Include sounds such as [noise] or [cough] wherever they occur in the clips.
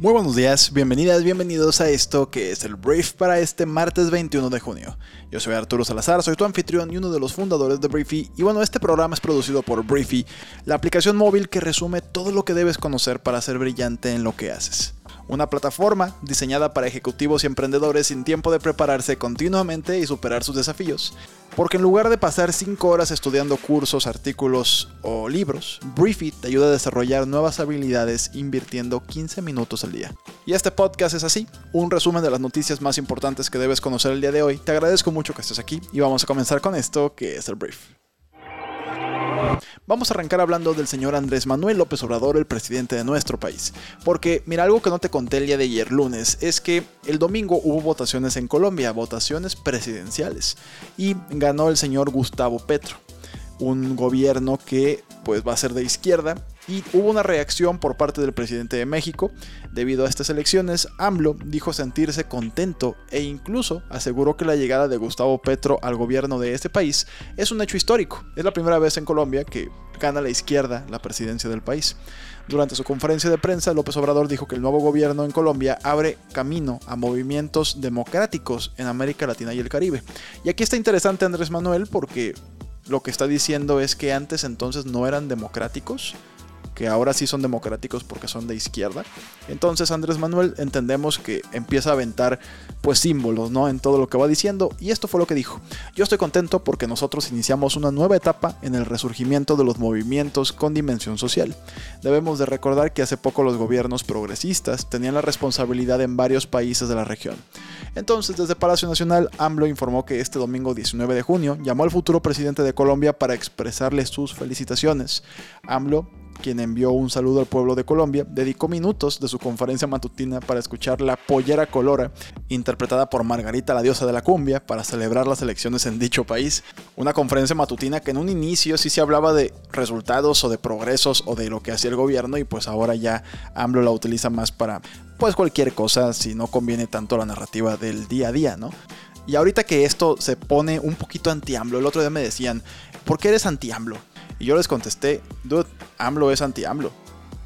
Muy buenos días, bienvenidas, bienvenidos a esto que es el Brief para este martes 21 de junio. Yo soy Arturo Salazar, soy tu anfitrión y uno de los fundadores de Briefy y bueno, este programa es producido por Briefy, la aplicación móvil que resume todo lo que debes conocer para ser brillante en lo que haces. Una plataforma diseñada para ejecutivos y emprendedores sin tiempo de prepararse continuamente y superar sus desafíos. Porque en lugar de pasar 5 horas estudiando cursos, artículos o libros, Briefy te ayuda a desarrollar nuevas habilidades invirtiendo 15 minutos al día. Y este podcast es así, un resumen de las noticias más importantes que debes conocer el día de hoy. Te agradezco mucho que estés aquí y vamos a comenzar con esto que es el brief. Vamos a arrancar hablando del señor Andrés Manuel López Obrador, el presidente de nuestro país. Porque, mira, algo que no te conté el día de ayer lunes es que el domingo hubo votaciones en Colombia, votaciones presidenciales. Y ganó el señor Gustavo Petro, un gobierno que pues va a ser de izquierda y hubo una reacción por parte del presidente de México. Debido a estas elecciones, AMLO dijo sentirse contento e incluso aseguró que la llegada de Gustavo Petro al gobierno de este país es un hecho histórico. Es la primera vez en Colombia que gana la izquierda la presidencia del país. Durante su conferencia de prensa, López Obrador dijo que el nuevo gobierno en Colombia abre camino a movimientos democráticos en América Latina y el Caribe. Y aquí está interesante Andrés Manuel porque lo que está diciendo es que antes entonces no eran democráticos que ahora sí son democráticos porque son de izquierda. Entonces Andrés Manuel entendemos que empieza a aventar pues símbolos, ¿no? En todo lo que va diciendo y esto fue lo que dijo. Yo estoy contento porque nosotros iniciamos una nueva etapa en el resurgimiento de los movimientos con dimensión social. Debemos de recordar que hace poco los gobiernos progresistas tenían la responsabilidad en varios países de la región. Entonces, desde Palacio Nacional, AMLO informó que este domingo 19 de junio llamó al futuro presidente de Colombia para expresarle sus felicitaciones. AMLO quien envió un saludo al pueblo de Colombia, dedicó minutos de su conferencia matutina para escuchar La Pollera Colora, interpretada por Margarita, la diosa de la cumbia, para celebrar las elecciones en dicho país. Una conferencia matutina que en un inicio sí se hablaba de resultados o de progresos o de lo que hacía el gobierno y pues ahora ya AMLO la utiliza más para pues cualquier cosa si no conviene tanto la narrativa del día a día, ¿no? Y ahorita que esto se pone un poquito anti-AMLO, el otro día me decían, ¿por qué eres anti-AMLO? Y yo les contesté, dude, AMLO es anti-AMLO.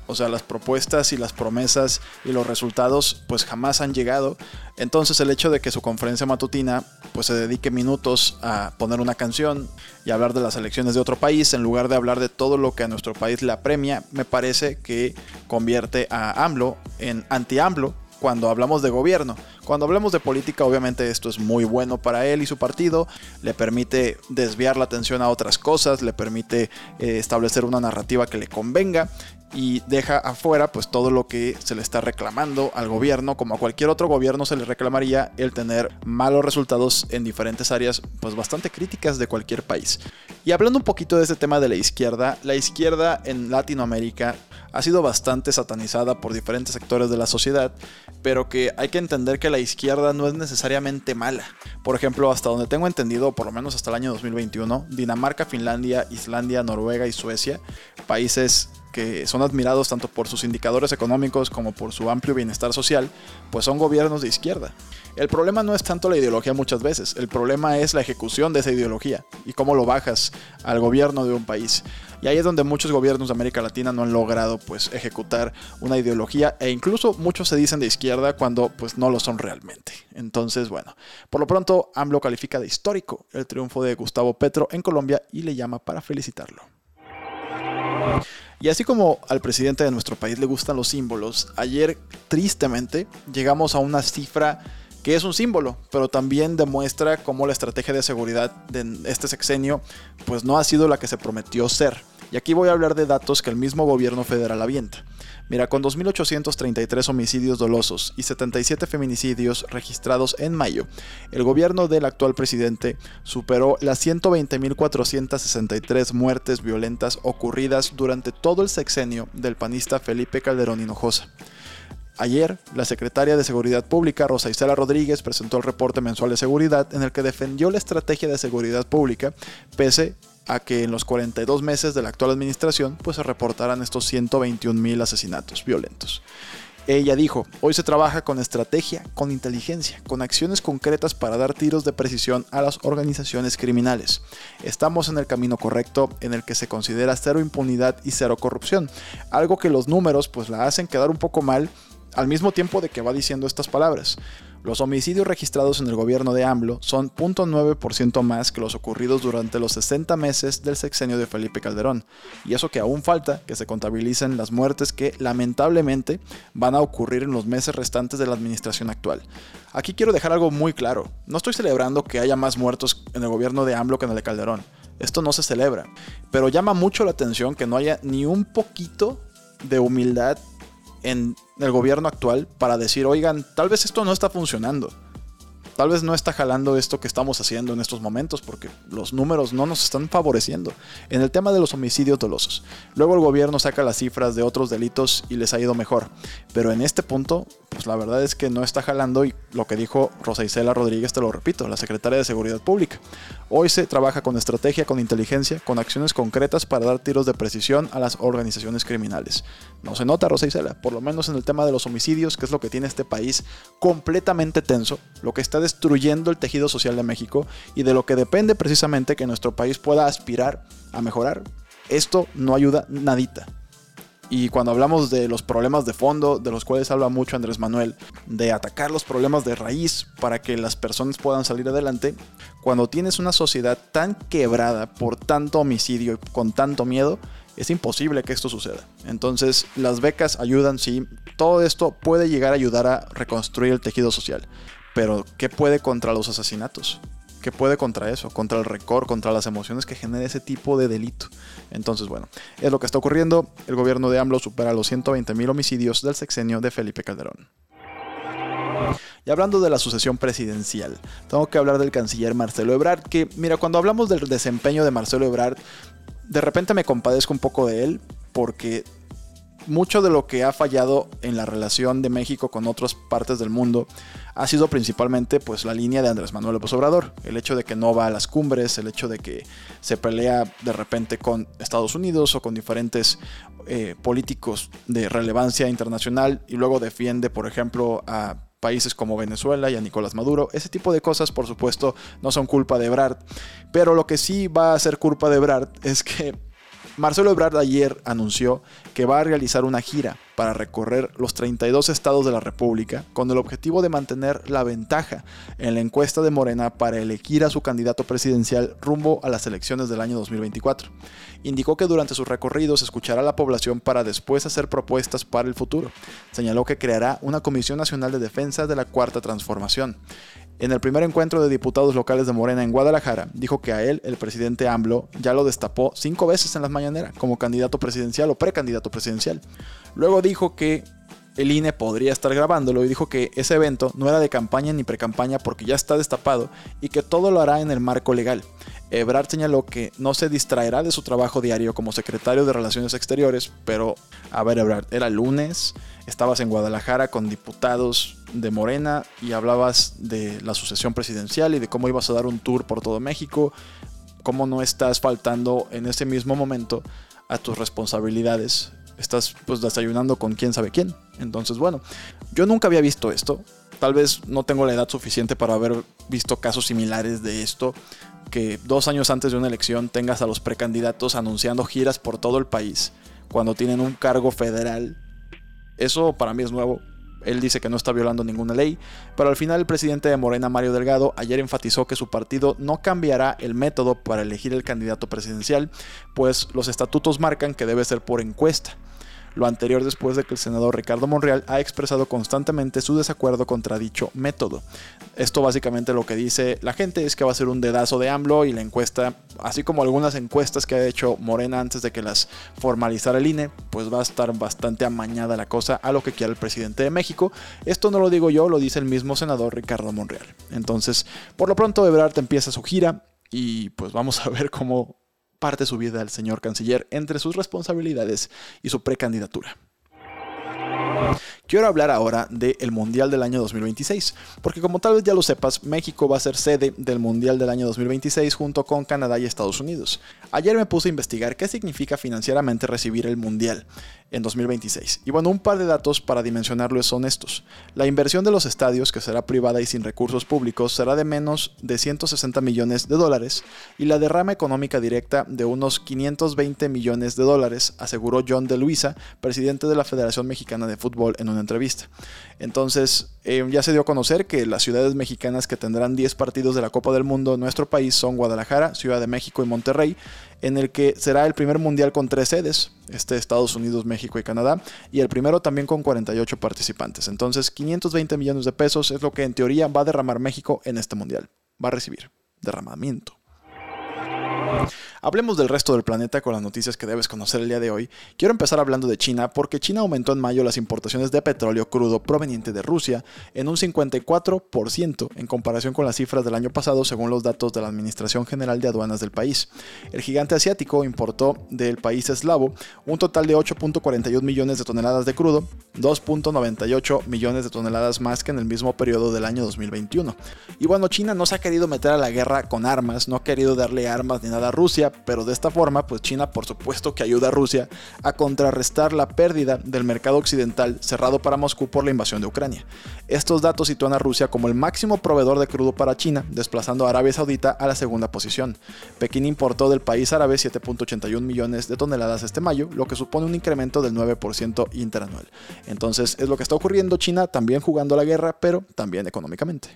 O sea, las propuestas y las promesas y los resultados pues jamás han llegado. Entonces el hecho de que su conferencia matutina pues se dedique minutos a poner una canción y hablar de las elecciones de otro país en lugar de hablar de todo lo que a nuestro país le apremia, me parece que convierte a AMLO en anti-AMLO cuando hablamos de gobierno. Cuando hablamos de política, obviamente esto es muy bueno para él y su partido, le permite desviar la atención a otras cosas, le permite eh, establecer una narrativa que le convenga y deja afuera pues todo lo que se le está reclamando al gobierno, como a cualquier otro gobierno se le reclamaría el tener malos resultados en diferentes áreas pues bastante críticas de cualquier país. Y hablando un poquito de este tema de la izquierda, la izquierda en Latinoamérica ha sido bastante satanizada por diferentes sectores de la sociedad, pero que hay que entender que la izquierda no es necesariamente mala. Por ejemplo, hasta donde tengo entendido, por lo menos hasta el año 2021, Dinamarca, Finlandia, Islandia, Noruega y Suecia, países que son admirados tanto por sus indicadores económicos como por su amplio bienestar social, pues son gobiernos de izquierda. El problema no es tanto la ideología muchas veces, el problema es la ejecución de esa ideología y cómo lo bajas al gobierno de un país. Y ahí es donde muchos gobiernos de América Latina no han logrado pues ejecutar una ideología e incluso muchos se dicen de izquierda cuando pues no lo son realmente. Entonces, bueno, por lo pronto AMLO califica de histórico el triunfo de Gustavo Petro en Colombia y le llama para felicitarlo. Y así como al presidente de nuestro país le gustan los símbolos, ayer tristemente llegamos a una cifra que es un símbolo, pero también demuestra cómo la estrategia de seguridad de este sexenio pues no ha sido la que se prometió ser. Y aquí voy a hablar de datos que el mismo gobierno federal avienta. Mira, con 2.833 homicidios dolosos y 77 feminicidios registrados en mayo, el gobierno del actual presidente superó las 120.463 muertes violentas ocurridas durante todo el sexenio del panista Felipe Calderón Hinojosa. Ayer, la secretaria de Seguridad Pública, Rosa Isela Rodríguez, presentó el reporte mensual de seguridad en el que defendió la estrategia de seguridad pública, pese a que en los 42 meses de la actual administración pues se reportaran estos 121 mil asesinatos violentos. Ella dijo, hoy se trabaja con estrategia, con inteligencia, con acciones concretas para dar tiros de precisión a las organizaciones criminales. Estamos en el camino correcto en el que se considera cero impunidad y cero corrupción, algo que los números pues la hacen quedar un poco mal al mismo tiempo de que va diciendo estas palabras. Los homicidios registrados en el gobierno de AMLO son 0.9% más que los ocurridos durante los 60 meses del sexenio de Felipe Calderón. Y eso que aún falta que se contabilicen las muertes que lamentablemente van a ocurrir en los meses restantes de la administración actual. Aquí quiero dejar algo muy claro. No estoy celebrando que haya más muertos en el gobierno de AMLO que en el de Calderón. Esto no se celebra. Pero llama mucho la atención que no haya ni un poquito de humildad en el gobierno actual para decir, oigan, tal vez esto no está funcionando. Tal vez no está jalando esto que estamos haciendo en estos momentos porque los números no nos están favoreciendo. En el tema de los homicidios dolosos. Luego el gobierno saca las cifras de otros delitos y les ha ido mejor. Pero en este punto, pues la verdad es que no está jalando y lo que dijo Rosa Isela Rodríguez, te lo repito, la secretaria de Seguridad Pública. Hoy se trabaja con estrategia, con inteligencia, con acciones concretas para dar tiros de precisión a las organizaciones criminales. No se nota, Rosa Isela, por lo menos en el tema de los homicidios, que es lo que tiene este país completamente tenso, lo que está destruyendo el tejido social de México y de lo que depende precisamente que nuestro país pueda aspirar a mejorar. Esto no ayuda nadita. Y cuando hablamos de los problemas de fondo, de los cuales habla mucho Andrés Manuel, de atacar los problemas de raíz para que las personas puedan salir adelante, cuando tienes una sociedad tan quebrada por tanto homicidio y con tanto miedo, es imposible que esto suceda. Entonces, las becas ayudan, sí. Todo esto puede llegar a ayudar a reconstruir el tejido social. Pero, ¿qué puede contra los asesinatos? ¿Qué puede contra eso? Contra el récord, contra las emociones que genera ese tipo de delito. Entonces, bueno, es lo que está ocurriendo. El gobierno de AMLO supera los 120 mil homicidios del sexenio de Felipe Calderón. Y hablando de la sucesión presidencial, tengo que hablar del canciller Marcelo Ebrard, que mira, cuando hablamos del desempeño de Marcelo Ebrard, de repente me compadezco un poco de él porque mucho de lo que ha fallado en la relación de México con otras partes del mundo ha sido principalmente pues la línea de Andrés Manuel López Obrador, el hecho de que no va a las cumbres, el hecho de que se pelea de repente con Estados Unidos o con diferentes eh, políticos de relevancia internacional y luego defiende por ejemplo a países como Venezuela y a Nicolás Maduro. Ese tipo de cosas, por supuesto, no son culpa de Ebrard. Pero lo que sí va a ser culpa de Ebrard es que Marcelo Ebrard ayer anunció que va a realizar una gira para recorrer los 32 estados de la República con el objetivo de mantener la ventaja en la encuesta de Morena para elegir a su candidato presidencial rumbo a las elecciones del año 2024. Indicó que durante sus recorridos escuchará a la población para después hacer propuestas para el futuro. Señaló que creará una Comisión Nacional de Defensa de la Cuarta Transformación. En el primer encuentro de diputados locales de Morena en Guadalajara, dijo que a él, el presidente AMLO, ya lo destapó cinco veces en las mañaneras como candidato presidencial o precandidato presidencial. Luego dijo que el INE podría estar grabándolo y dijo que ese evento no era de campaña ni precampaña porque ya está destapado y que todo lo hará en el marco legal. Ebrard señaló que no se distraerá de su trabajo diario como secretario de Relaciones Exteriores, pero a ver Ebrard, era lunes, estabas en Guadalajara con diputados de Morena y hablabas de la sucesión presidencial y de cómo ibas a dar un tour por todo México, cómo no estás faltando en ese mismo momento a tus responsabilidades. Estás pues desayunando con quién sabe quién. Entonces, bueno, yo nunca había visto esto. Tal vez no tengo la edad suficiente para haber visto casos similares de esto, que dos años antes de una elección tengas a los precandidatos anunciando giras por todo el país cuando tienen un cargo federal. Eso para mí es nuevo. Él dice que no está violando ninguna ley, pero al final el presidente de Morena, Mario Delgado, ayer enfatizó que su partido no cambiará el método para elegir el candidato presidencial, pues los estatutos marcan que debe ser por encuesta lo anterior después de que el senador Ricardo Monreal ha expresado constantemente su desacuerdo contra dicho método. Esto básicamente lo que dice la gente es que va a ser un dedazo de AMLO y la encuesta, así como algunas encuestas que ha hecho Morena antes de que las formalizara el INE, pues va a estar bastante amañada la cosa a lo que quiere el presidente de México. Esto no lo digo yo, lo dice el mismo senador Ricardo Monreal. Entonces, por lo pronto Ebrard empieza su gira y pues vamos a ver cómo parte su vida el señor canciller entre sus responsabilidades y su precandidatura. Quiero hablar ahora del Mundial del año 2026, porque como tal vez ya lo sepas, México va a ser sede del Mundial del año 2026 junto con Canadá y Estados Unidos. Ayer me puse a investigar qué significa financieramente recibir el Mundial en 2026. Y bueno, un par de datos para dimensionarlo son estos. La inversión de los estadios, que será privada y sin recursos públicos, será de menos de 160 millones de dólares y la derrama económica directa de unos 520 millones de dólares, aseguró John de Luisa, presidente de la Federación Mexicana de Fútbol, en una entrevista. Entonces, eh, ya se dio a conocer que las ciudades mexicanas que tendrán 10 partidos de la Copa del Mundo en nuestro país son Guadalajara, Ciudad de México y Monterrey, en el que será el primer mundial con tres sedes, este Estados Unidos, México y Canadá, y el primero también con 48 participantes. Entonces, 520 millones de pesos es lo que en teoría va a derramar México en este mundial. Va a recibir derramamiento. Hablemos del resto del planeta con las noticias que debes conocer el día de hoy. Quiero empezar hablando de China porque China aumentó en mayo las importaciones de petróleo crudo proveniente de Rusia en un 54% en comparación con las cifras del año pasado según los datos de la Administración General de Aduanas del país. El gigante asiático importó del país eslavo un total de 8.41 millones de toneladas de crudo, 2.98 millones de toneladas más que en el mismo periodo del año 2021. Y bueno, China no se ha querido meter a la guerra con armas, no ha querido darle armas ni nada Rusia, pero de esta forma, pues China por supuesto que ayuda a Rusia a contrarrestar la pérdida del mercado occidental cerrado para Moscú por la invasión de Ucrania. Estos datos sitúan a Rusia como el máximo proveedor de crudo para China, desplazando a Arabia Saudita a la segunda posición. Pekín importó del país árabe 7.81 millones de toneladas este mayo, lo que supone un incremento del 9% interanual. Entonces es lo que está ocurriendo China también jugando la guerra, pero también económicamente.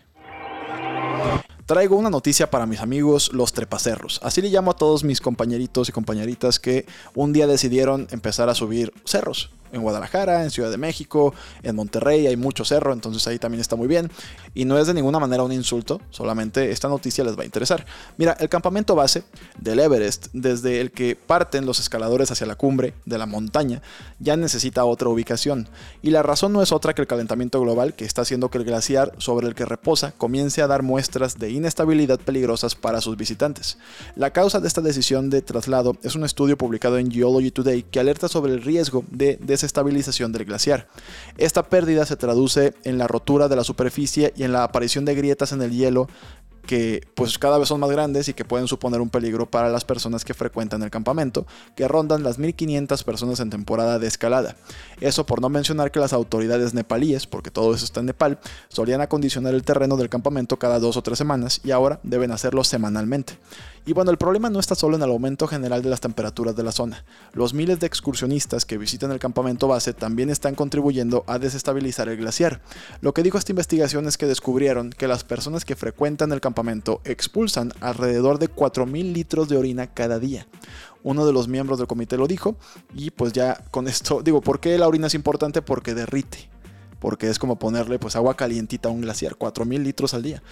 Traigo una noticia para mis amigos los trepacerros. Así le llamo a todos mis compañeritos y compañeritas que un día decidieron empezar a subir cerros en Guadalajara, en Ciudad de México, en Monterrey hay mucho cerro, entonces ahí también está muy bien. Y no es de ninguna manera un insulto, solamente esta noticia les va a interesar. Mira, el campamento base del Everest, desde el que parten los escaladores hacia la cumbre de la montaña, ya necesita otra ubicación. Y la razón no es otra que el calentamiento global que está haciendo que el glaciar sobre el que reposa comience a dar muestras de inestabilidad peligrosas para sus visitantes. La causa de esta decisión de traslado es un estudio publicado en Geology Today que alerta sobre el riesgo de desestabilización del glaciar. Esta pérdida se traduce en la rotura de la superficie y en la aparición de grietas en el hielo que pues cada vez son más grandes y que pueden suponer un peligro para las personas que frecuentan el campamento, que rondan las 1500 personas en temporada de escalada. Eso por no mencionar que las autoridades nepalíes, porque todo eso está en Nepal, solían acondicionar el terreno del campamento cada dos o tres semanas y ahora deben hacerlo semanalmente. Y bueno, el problema no está solo en el aumento general de las temperaturas de la zona. Los miles de excursionistas que visitan el campamento base también están contribuyendo a desestabilizar el glaciar. Lo que dijo esta investigación es que descubrieron que las personas que frecuentan el campamento expulsan alrededor de 4.000 litros de orina cada día. Uno de los miembros del comité lo dijo y pues ya con esto [laughs] digo, ¿por qué la orina es importante? Porque derrite porque es como ponerle pues agua calientita a un glaciar, 4.000 litros al día.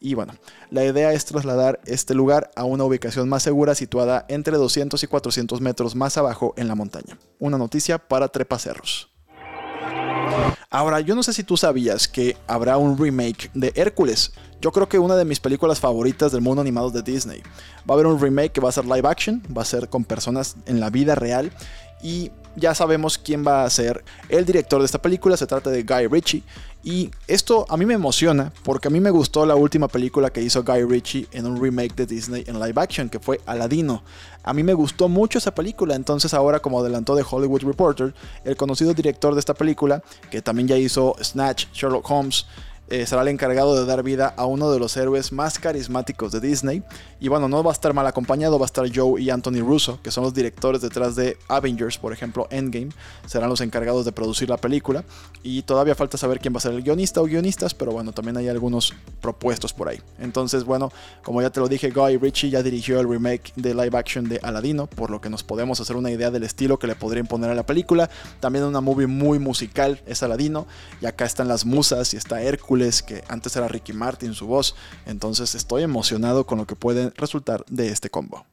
Y bueno, la idea es trasladar este lugar a una ubicación más segura situada entre 200 y 400 metros más abajo en la montaña. Una noticia para trepacerros. Ahora, yo no sé si tú sabías que habrá un remake de Hércules. Yo creo que una de mis películas favoritas del mundo animado de Disney. Va a haber un remake que va a ser live action, va a ser con personas en la vida real y ya sabemos quién va a ser el director de esta película, se trata de Guy Ritchie. Y esto a mí me emociona porque a mí me gustó la última película que hizo Guy Ritchie en un remake de Disney en live action, que fue Aladino. A mí me gustó mucho esa película, entonces ahora como adelantó de Hollywood Reporter, el conocido director de esta película, que también ya hizo Snatch, Sherlock Holmes, eh, será el encargado de dar vida a uno de los héroes más carismáticos de Disney. Y bueno, no va a estar mal acompañado, va a estar Joe y Anthony Russo, que son los directores detrás de Avengers, por ejemplo, Endgame. Serán los encargados de producir la película. Y todavía falta saber quién va a ser el guionista o guionistas, pero bueno, también hay algunos propuestos por ahí. Entonces, bueno, como ya te lo dije, Guy Ritchie ya dirigió el remake de live action de Aladino, por lo que nos podemos hacer una idea del estilo que le podría imponer a la película. También una movie muy musical es Aladino. Y acá están las musas y está Hércules que antes era Ricky Martin su voz, entonces estoy emocionado con lo que puede resultar de este combo.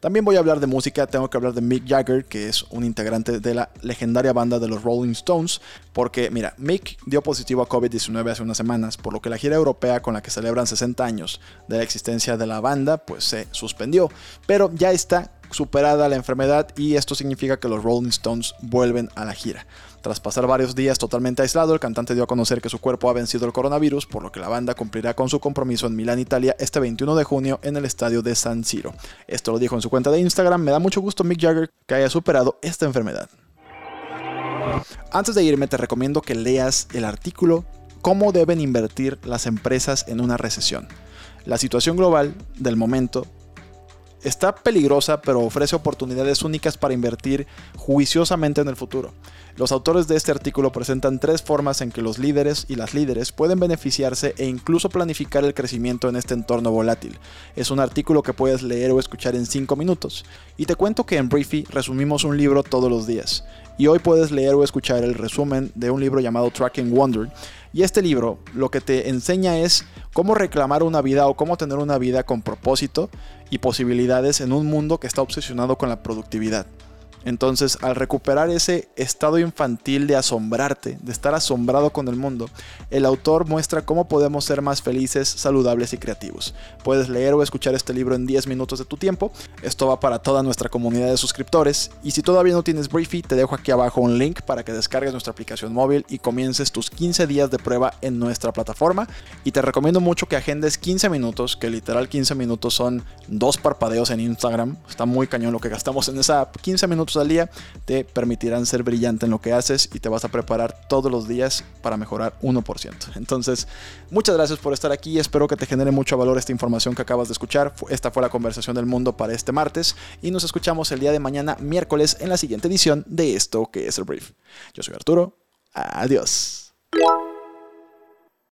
También voy a hablar de música, tengo que hablar de Mick Jagger, que es un integrante de la legendaria banda de los Rolling Stones, porque mira, Mick dio positivo a COVID-19 hace unas semanas, por lo que la gira europea con la que celebran 60 años de la existencia de la banda, pues se suspendió, pero ya está superada la enfermedad y esto significa que los Rolling Stones vuelven a la gira. Tras pasar varios días totalmente aislado, el cantante dio a conocer que su cuerpo ha vencido el coronavirus, por lo que la banda cumplirá con su compromiso en Milán, Italia, este 21 de junio en el estadio de San Siro. Esto lo dijo en su cuenta de Instagram. Me da mucho gusto Mick Jagger que haya superado esta enfermedad. Antes de irme, te recomiendo que leas el artículo Cómo deben invertir las empresas en una recesión. La situación global del momento está peligrosa, pero ofrece oportunidades únicas para invertir juiciosamente en el futuro. Los autores de este artículo presentan tres formas en que los líderes y las líderes pueden beneficiarse e incluso planificar el crecimiento en este entorno volátil. Es un artículo que puedes leer o escuchar en 5 minutos. Y te cuento que en Briefy resumimos un libro todos los días. Y hoy puedes leer o escuchar el resumen de un libro llamado Tracking Wonder. Y este libro lo que te enseña es cómo reclamar una vida o cómo tener una vida con propósito y posibilidades en un mundo que está obsesionado con la productividad. Entonces, al recuperar ese estado infantil de asombrarte, de estar asombrado con el mundo, el autor muestra cómo podemos ser más felices, saludables y creativos. Puedes leer o escuchar este libro en 10 minutos de tu tiempo. Esto va para toda nuestra comunidad de suscriptores. Y si todavía no tienes Briefy, te dejo aquí abajo un link para que descargues nuestra aplicación móvil y comiences tus 15 días de prueba en nuestra plataforma. Y te recomiendo mucho que agendes 15 minutos, que literal 15 minutos son dos parpadeos en Instagram. Está muy cañón lo que gastamos en esa app. 15 minutos al día te permitirán ser brillante en lo que haces y te vas a preparar todos los días para mejorar 1%. Entonces, muchas gracias por estar aquí. Espero que te genere mucho valor esta información que acabas de escuchar. Esta fue la conversación del mundo para este martes y nos escuchamos el día de mañana, miércoles, en la siguiente edición de esto que es el brief. Yo soy Arturo. Adiós.